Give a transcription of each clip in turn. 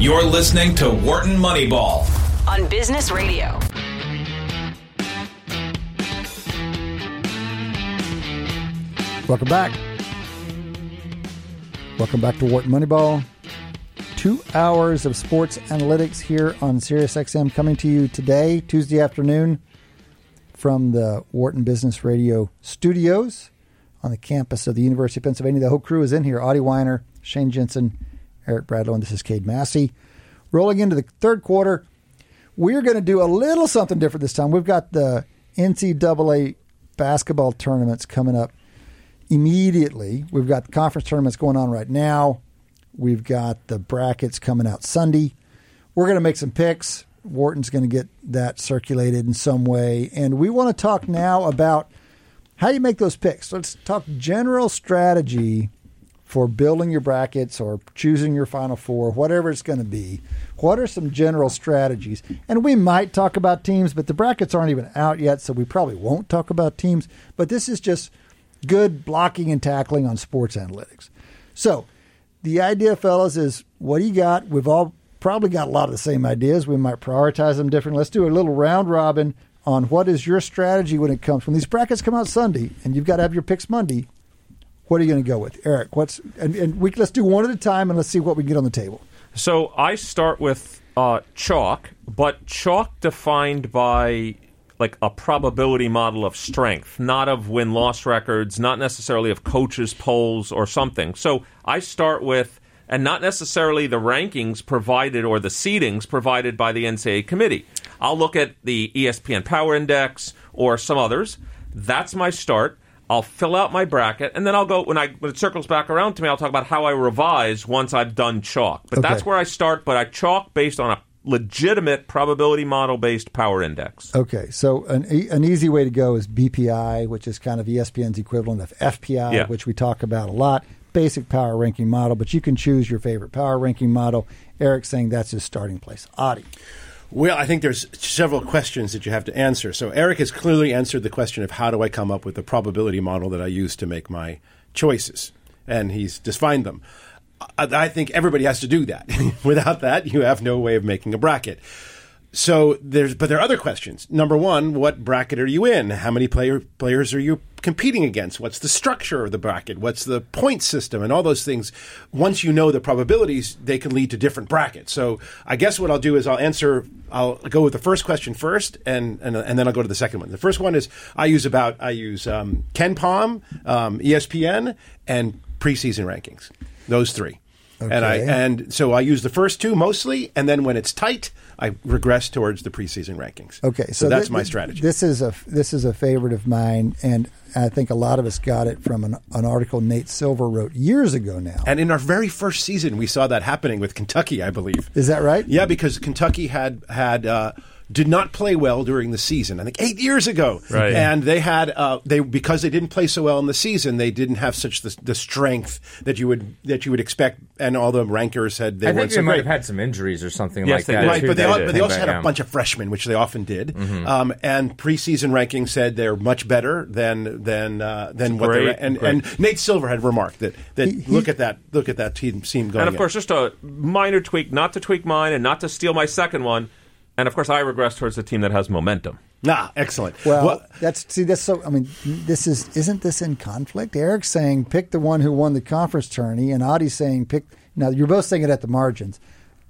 You're listening to Wharton Moneyball on Business Radio. Welcome back. Welcome back to Wharton Moneyball. Two hours of sports analytics here on SiriusXM coming to you today, Tuesday afternoon, from the Wharton Business Radio studios on the campus of the University of Pennsylvania. The whole crew is in here Adi Wyner, Shane Jensen, Eric Bradlow, and this is Cade Massey. Rolling into the third quarter, we're going to do a little something different this time. We've got the NCAA basketball tournaments coming up immediately. We've got the conference tournaments going on right now. We've got the brackets coming out Sunday. We're going to make some picks. Wharton's going to get that circulated in some way. And we want to talk now about how you make those picks. Let's talk general strategy for building your brackets or choosing your final four, whatever it's going to be. What are some general strategies? And we might talk about teams, but the brackets aren't even out yet, so we probably won't talk about teams. But this is just good blocking and tackling on sports analytics. So, the idea, fellas, is what do you got? We've all probably got a lot of the same ideas. We might prioritize them differently. Let's do a little round robin on what is your strategy when it comes when these brackets come out Sunday and you've got to have your picks Monday. What are you going to go with, Eric? What's and, and we let's do one at a time and let's see what we can get on the table. So I start with uh, chalk, but chalk defined by like a probability model of strength, not of win loss records, not necessarily of coaches' polls or something. So I start with, and not necessarily the rankings provided or the seedings provided by the NCAA committee. I'll look at the ESPN Power Index or some others. That's my start. I'll fill out my bracket, and then I'll go when I when it circles back around to me. I'll talk about how I revise once I've done chalk. But okay. that's where I start. But I chalk based on a legitimate probability model based power index. Okay, so an, an easy way to go is BPI, which is kind of ESPN's equivalent of FPI, yeah. which we talk about a lot. Basic power ranking model, but you can choose your favorite power ranking model. Eric's saying that's his starting place. Adi. Well, I think there's several questions that you have to answer. So Eric has clearly answered the question of how do I come up with the probability model that I use to make my choices, and he's defined them. I think everybody has to do that. Without that, you have no way of making a bracket. So there's, but there are other questions. Number one, what bracket are you in? How many player players are you competing against? What's the structure of the bracket? What's the point system and all those things? Once you know the probabilities, they can lead to different brackets. So I guess what I'll do is I'll answer. I'll go with the first question first, and and, and then I'll go to the second one. The first one is I use about I use um, KenPom, um, ESPN, and preseason rankings. Those three. Okay. And I and so I use the first two mostly, and then when it's tight, I regress towards the preseason rankings. Okay, so, so that's th- my strategy. This is a this is a favorite of mine, and I think a lot of us got it from an, an article Nate Silver wrote years ago now. And in our very first season, we saw that happening with Kentucky, I believe. Is that right? Yeah, because Kentucky had had. Uh, did not play well during the season. I think eight years ago, right. and they had uh, they because they didn't play so well in the season, they didn't have such the, the strength that you would that you would expect. And all the rankers had they I think they so might great. have had some injuries or something yes, like that. Right, but they, they, but they also had a bunch of freshmen, which they often did. Mm-hmm. Um, and preseason rankings said they're much better than than uh, than what great, they and, and Nate Silver had remarked that that he, look at that look at that team team going. And of course, in. just a minor tweak, not to tweak mine and not to steal my second one and of course, I regress towards the team that has momentum. Ah, excellent. Well, well, that's see that's so. I mean, this is isn't this in conflict? Eric's saying pick the one who won the conference tourney, and Adi's saying pick. Now you're both saying it at the margins.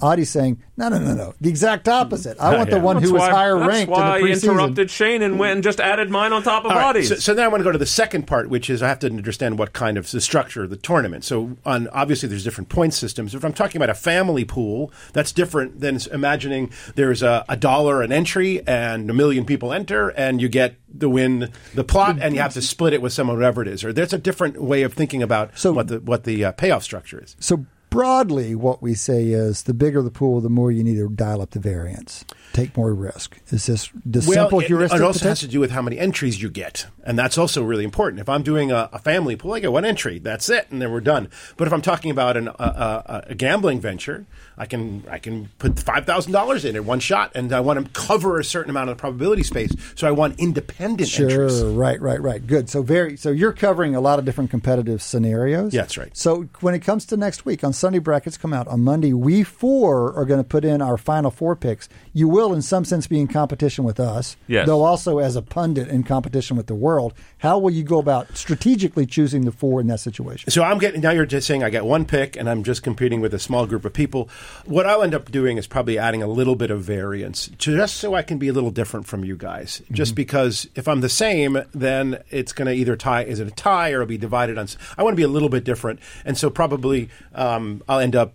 Adi's saying, no, no, no, no. The exact opposite. I want the one who was why, higher that's ranked why in the preseason. I interrupted Shane and went and just added mine on top of All Adi's. So, so, then I want to go to the second part, which is I have to understand what kind of the structure of the tournament. So on obviously there's different point systems. If I'm talking about a family pool, that's different than imagining there's a, a dollar an entry and a million people enter and you get the win the plot and you have to split it with someone whatever it is. Or there's a different way of thinking about so, what the what the uh, payoff structure is. So broadly, what we say is the bigger the pool, the more you need to dial up the variance, take more risk. Is this the well, simple it, heuristic? It also has to do with how many entries you get, and that's also really important. If I'm doing a, a family pool, I get one entry, that's it, and then we're done. But if I'm talking about an, a, a, a gambling venture, I can I can put five thousand dollars in at one shot, and I want to cover a certain amount of the probability space. So I want independent sure, entries. right, right, right. Good. So very so you're covering a lot of different competitive scenarios. Yeah, that's right. So when it comes to next week on Sunday brackets come out on Monday, we four are going to put in our final four picks. You will, in some sense, be in competition with us, Yes. though also as a pundit in competition with the world. How will you go about strategically choosing the four in that situation? So I'm getting now. You're just saying I get one pick, and I'm just competing with a small group of people. What I'll end up doing is probably adding a little bit of variance, just so I can be a little different from you guys. Just because if I'm the same, then it's going to either tie. Is it a tie or it'll be divided on? I want to be a little bit different, and so probably um, Um, I'll end up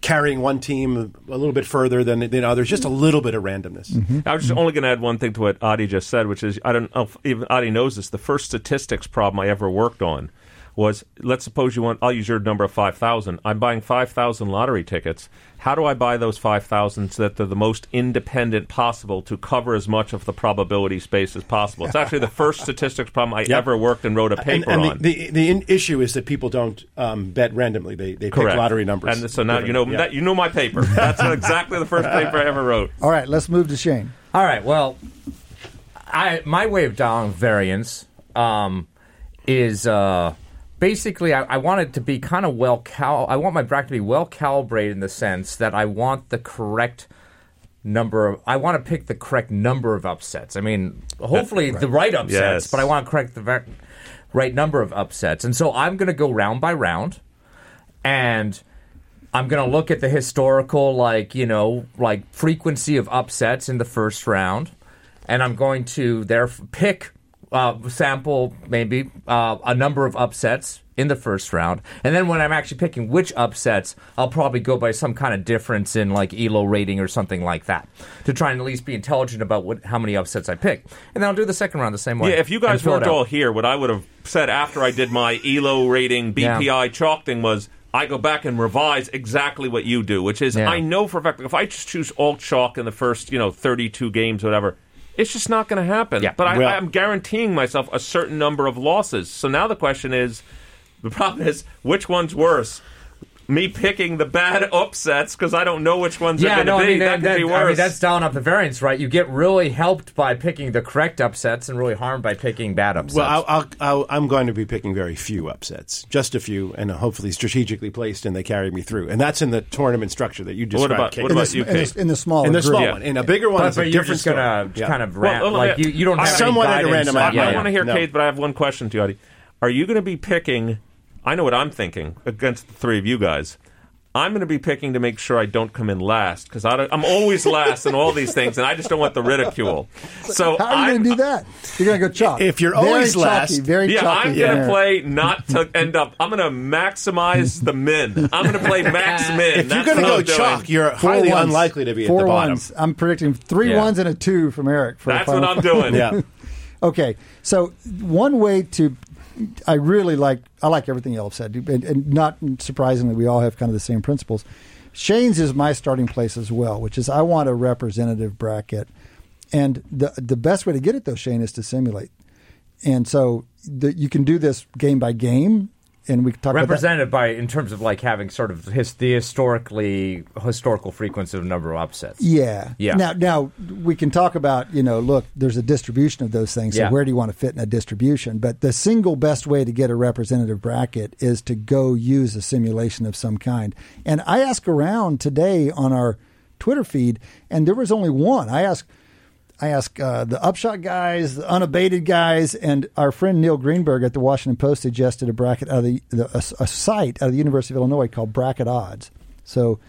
carrying one team a little bit further than the than the others. Just a little bit of randomness. Mm-hmm. I was just only going to add one thing to what Adi just said, which is I don't know if even Adi knows this. The first statistics problem I ever worked on was let's suppose you want. I'll use your number of five thousand. I'm buying five thousand lottery tickets. How do I buy those five thousand so that they're the most independent possible to cover as much of the probability space as possible? It's actually the first statistics problem I ever worked and wrote a paper and the, on. the the in- issue is that people don't um, bet randomly; they they Correct. pick lottery numbers. And so now you know Yeah. that you know my paper. That's exactly the first paper I ever wrote. All right, let's move to Shane. All right. Well, I my way of dialing variance um, is uh, basically I, I want it to be kind of well cal. I want my bracket to be well calibrated in the sense that I want the correct number. Of, I want to pick the correct number of upsets. I mean, hopefully the right upsets, Yes. but I want to correct the ver- right number of upsets. And so I'm going to go round by round, and I'm going to look at the historical, like, you know, like frequency of upsets in the first round. And I'm going to there pick, uh, sample maybe uh, a number of upsets in the first round. And then when I'm actually picking which upsets, I'll probably go by some kind of difference in like ELO rating or something like that to try and at least be intelligent about what, how many upsets I pick. And then I'll do the second round the same way. Yeah, if you guys weren't all here, what I would have said after I did my ELO rating BPI Yeah. chalk thing was I go back and revise exactly what you do, which is Yeah. I know for a fact if I just choose all chalk in the first, you know, 32 games, whatever, it's just not going to happen. Yeah. But I, Well- I'm guaranteeing myself a certain number of losses. So now the question is the problem is which one's worse? Me picking the bad uh, upsets because I don't know which ones are Yeah, going to no, be. I mean, that that, could that- be I mean that's dialing up the variance, right? You get really helped by picking the correct upsets and really harmed by picking bad upsets. Well, I'll, I'll, I'll, I'm going to be picking very few upsets, just a few, and hopefully strategically placed, and they carry me through. And that's in the tournament structure that you what described. about Cade. what In about the, you, in the, Cade? in the smaller in the group. small Yeah. one, in a bigger one, but, it's a but you're different just gonna. Yeah. kind of Well, ran, well, like yeah. you, you don't I have somewhat any at a guidance random on- amount. yeah, I want to hear No. Cade, but I have one question to you, Adi. Are you going to be picking? I know what I'm thinking against the three of you guys. I'm going to be picking to make sure I don't come in last because I'm always last in all these things, and I just don't want the ridicule. So How are you going to do that? You're going to go chalk. If you're very always chalky, last- very Yeah, chalky. I'm going to play not to end up. I'm going to maximize the min. I'm going to play max min. If you're going to go I'm doing. chalk, you're Four highly ones. unlikely to be Four at the bottom. ones. I'm predicting three Yeah. ones and a two from Eric. For the That's what I'm doing. Yeah. Okay, so one way to, I really like, I like everything y'all have said, and, and not surprisingly, we all have kind of the same principles. Shane's is my starting place as well, which is I want a representative bracket, and the the best way to get it though, Shane, is to simulate, and so the, you can do this game by game, and we can talk about that. represented by in terms of like having sort of his, the historically historical frequency of number of upsets. Yeah. Yeah. Now, now we can talk about you know, look, there's a distribution of those things. So Yeah. where do you want to fit in a distribution? But the single best way to get a representative bracket is to go use a simulation of some kind. And I asked around today on our Twitter feed, and there was only one. I asked. I asked uh, the upshot guys, the unabated guys, and our friend Neil Greenberg at the Washington Post suggested a bracket out of the, the a, a site out of the University of Illinois called Bracket Odds. So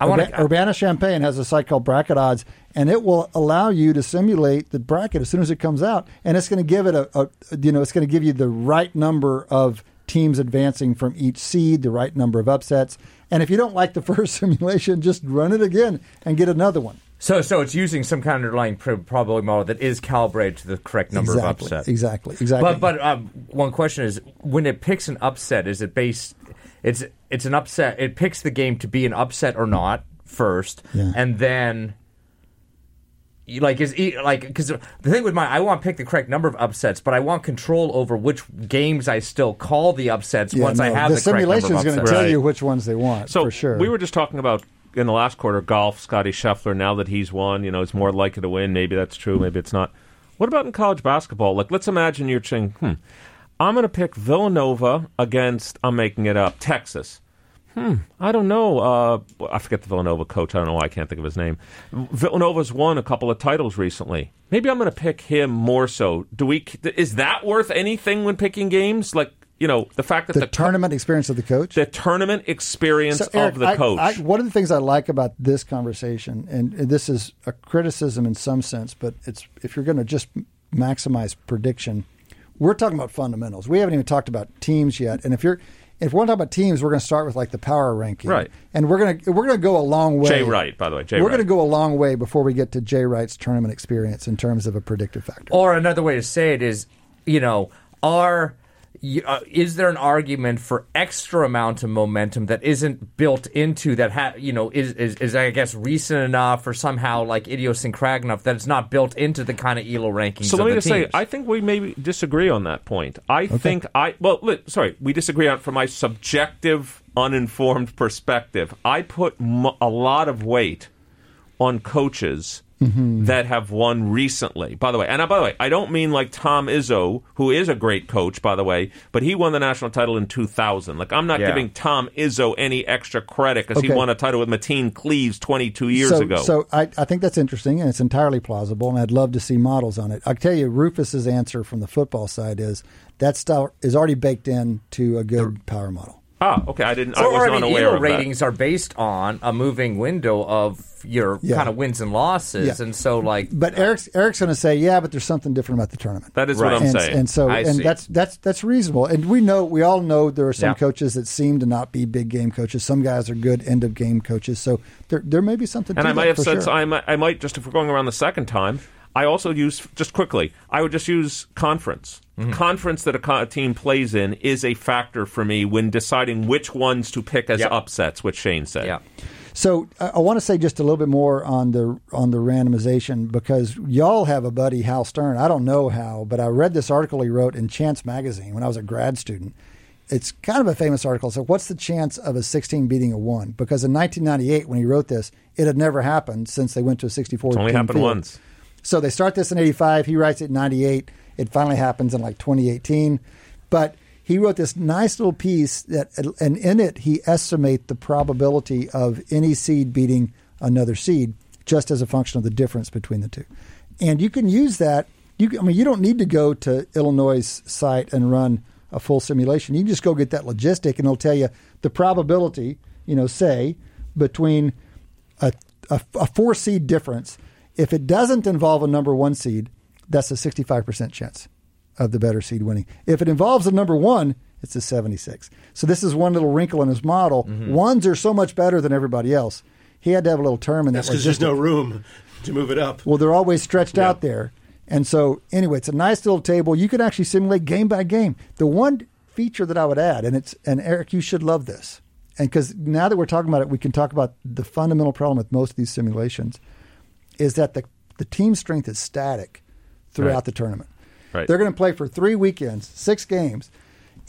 I Urba- Urbana Champaign has a site called Bracket Odds, and it will allow you to simulate the bracket as soon as it comes out, and it's going to give it a, a you know it's going to give you the right number of teams advancing from each seed, the right number of upsets, and if you don't like the first simulation, just run it again and get another one. So, so it's using some kind of underlying probability model that is calibrated to the correct number exactly, of upsets. exactly, exactly. But, but um, one question is, when it picks an upset, is it based? It's it's an upset. It picks the game to be an upset or not first, Yeah. and then. Like is e- like because the thing with my I want to pick the correct number of upsets, but I want control over which games I still call the upsets Yeah, once I have the, the, correct simulation number is going to tell Right. you which ones they want So for sure. we were just talking about in the last quarter golf. Scottie Scheffler. Now that he's won, you know, is more likely to win. Maybe that's true. Maybe it's not. What about in college basketball? Like, let's imagine you're saying, "Hmm, I'm going to pick Villanova against. I'm making it up. Texas. Hmm, I don't know. Uh, I forget the Villanova coach. I don't know why I can't think of his name. Villanova's won a couple of titles recently. Maybe I'm going to pick him more so. Do we? Is that worth anything when picking games? Like you know, the fact that The, the, co- tournament experience of the coach. the tournament experience So, Eric, of the I- coach. I, one of the things I like about this conversation, and, and this is a criticism in some sense, but it's if you're going to just maximize prediction, we're talking about fundamentals. We haven't even talked about teams yet, and if you're if we're going to talk about teams, we're going to start with like the power ranking, Right. And we're going to we're going to go a long way. Jay Wright, by the way, Jay we're Wright. going to go a long way before we get to Jay Wright's tournament experience in terms of a predictive factor. Or another way to say it is, you know, are y- uh, is there an argument for extra amount of momentum that isn't built into that? Ha- you know, is, is is I guess recent enough or somehow like idiosyncratic enough that it's not built into the kind of ELO rankings. So let me the just say. I think we maybe disagree on that point. I think I well, li- sorry, we disagree on from my subjective, uninformed perspective. I put m- a lot of weight on coaches Mm-hmm. that have won recently. By the way, and by the way, I don't mean like Tom Izzo, who is a great coach, by the way, but he won the national title in 2000. Like I'm not Yeah. giving Tom Izzo any extra credit because he won a title with Mateen Cleaves 22 years so, ago. So I, I think that's interesting and it's entirely plausible, and I'd love to see models on it. I'll tell you, Rufus's answer from the football side is that style is already baked into a good power model. Ah, okay, I didn't. I So, was I not mean, aware ELO of that. ratings are based on a moving window of your Yeah. kind of wins and losses, Yeah. and so like, But Eric's Eric's going to say, yeah, but there's something different about the tournament. That is Right. what I'm and, saying. and so I and see. that's that's that's reasonable. And we know we all know there are some Yeah. coaches that seem to not be big game coaches. Some guys are good end of game coaches. So there there may be something. And to I might that have said sure. I might, I might just if we're going around the second time. I also use just quickly. I would just use conference. Mm-hmm. Conference that a, co- a team plays in is a factor for me when deciding which ones to pick as Yep. upsets. Which Shane said. yeah. So I, I want to say just a little bit more on the on the randomization because y'all have a buddy Hal Stern. I don't know how, but I read this article he wrote in Chance magazine when I was a grad student. It's kind of a famous article. So what's the chance of a 16 beating a one? Because in 1998, when he wrote this, it had never happened since they went to a 64. It's only happened field. once. So they start this in 85. He writes it in 98. It finally happens in like 2018. But he wrote this nice little piece that, and in it, he estimate the probability of any seed beating another seed just as a function of the difference between the two. And you can use that. You, I mean, you don't need to go to Illinois' site and run a full simulation. You can just go get that logistic, and it'll tell you the probability, you know, say, between a, a, a four seed difference. If it doesn't involve a number one seed, that's a 65% chance of the better seed winning. If it involves a number one, it's a 76. So this is one little wrinkle in his model. Mm-hmm. Ones are so much better than everybody else. He had to have a little term in that. That's because there's no room to move it up. Well, they're always stretched out there. And so, anyway, it's a nice little table. You can actually simulate game by game. The one feature that I would add, and it's and Eric, you should love this, and because now that we're talking about it, we can talk about the fundamental problem with most of these simulations is that the the team strength is static throughout Right. the tournament. Right. They're going to play for three weekends, six games,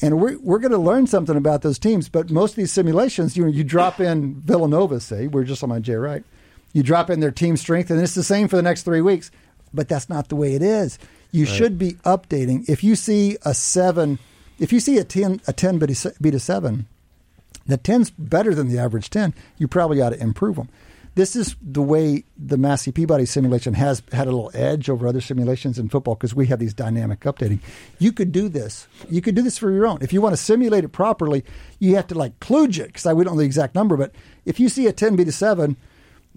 and we're we're going to learn something about those teams. But most of these simulations, you you drop in Villanova, say we're just on my Jay Wright, you drop in their team strength, and it's the same for the next three weeks. But that's not the way it is. You should be updating. If you see a seven, if you see a ten a ten beat a, beat a seven, the 10's better than the average 10. You probably ought to improve them. This is the way the Massey Peabody simulation has had a little edge over other simulations in football because we have these dynamic updating. You could do this. You could do this for your own. If you want to simulate it properly, you have to like kludge it because we don't know the exact number. But if you see a 10 beat a 7,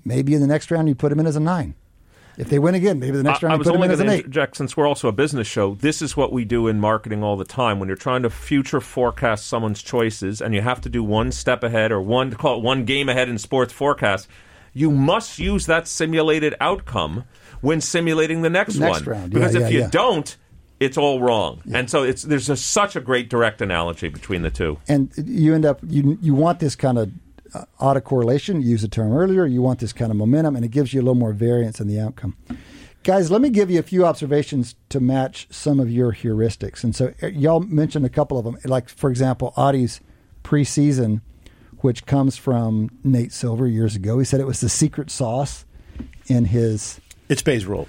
maybe in the next round you put them in as a 9. If they win again, maybe the next I, I round you was put them only in as going to 8. interject since we're also a business show. This is what we do in marketing all the time. When you're trying to future forecast someone's choices, and you have to do one step ahead or one call it one game ahead in sports forecast, you must use that simulated outcome when simulating the next, Next one. round. Yeah, Because if yeah, you yeah. don't, it's all wrong. And so it's there's a, such a great direct analogy between the two. and you end up you you want this kind of uh, autocorrelation. You used the term earlier. You want this kind of momentum, and it gives you a little more variance in the outcome. Guys, let me give you a few observations to match some of your heuristics. And so, uh, y'all mentioned a couple of them. Like, for example, Adi's preseason, which comes from Nate Silver years ago. He said it was the secret sauce in his It's Bayes' rule.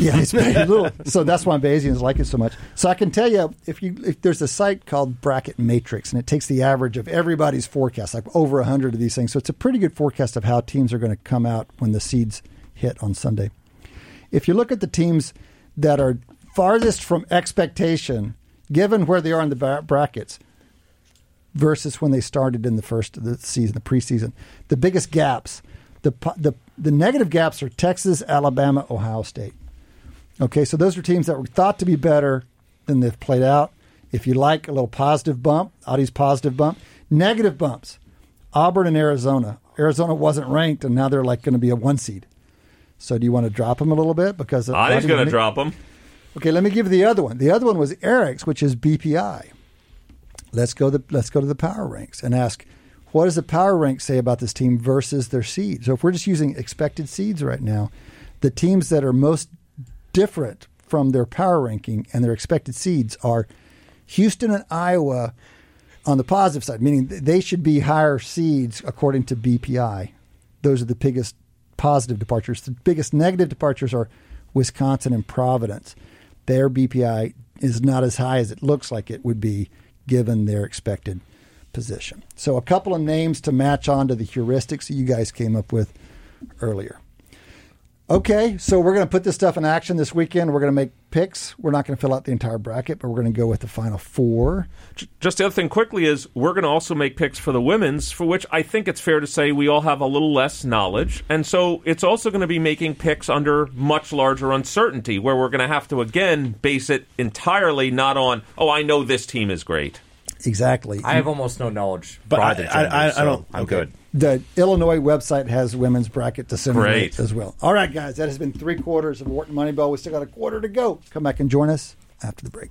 Yeah, it's very little. So that's why Bayesians like it so much. So I can tell you, if you if there's a site called Bracket Matrix, and it takes the average of everybody's forecast, like over hundred of these things. So it's a pretty good forecast of how teams are going to come out when the seeds hit on Sunday. If you look at the teams that are farthest from expectation, given where they are in the bra- brackets, versus when they started in the first of the season, the preseason, the biggest gaps, the the the negative gaps are Texas, Alabama, Ohio State. Okay, so those are teams that were thought to be better than they've played out. If you like a little positive bump, Adi's positive bump, negative bumps, Auburn and Arizona. Arizona wasn't ranked, and now they're like going to be a one seed. So do you want to drop them a little bit because Adi's going to drop them. Okay, let me give you the other one. The other one was Eric's, which is BPI. Let's go the let's go to the power ranks and ask what does the power rank say about this team versus their seed. So if we're just using expected seeds right now, the teams that are most different from their power ranking and their expected seeds are Houston and Iowa on the positive side, meaning they should be higher seeds according to BPI. Those are the biggest positive departures. The biggest negative departures are Wisconsin and Providence. Their BPI is not as high as it looks like it would be given their expected position. So, a couple of names to match on to the heuristics that you guys came up with earlier. Okay, so we're going to put this stuff in action this weekend. We're going to make picks. We're not going to fill out the entire bracket, but we're going to go with the final four. Just the other thing quickly is we're going to also make picks for the women's, for which I think it's fair to say we all have a little less knowledge. And so it's also going to be making picks under much larger uncertainty, where we're going to have to, again, base it entirely not on, oh, I know this team is great. Exactly. I have almost no knowledge But I- I- gender, I- I so don't- I'm okay. good. The Illinois website has women's bracket to simulate Great. as well. All right, guys, that has been three quarters of Wharton Moneyball. We still got a quarter to go. Come back and join us after the break.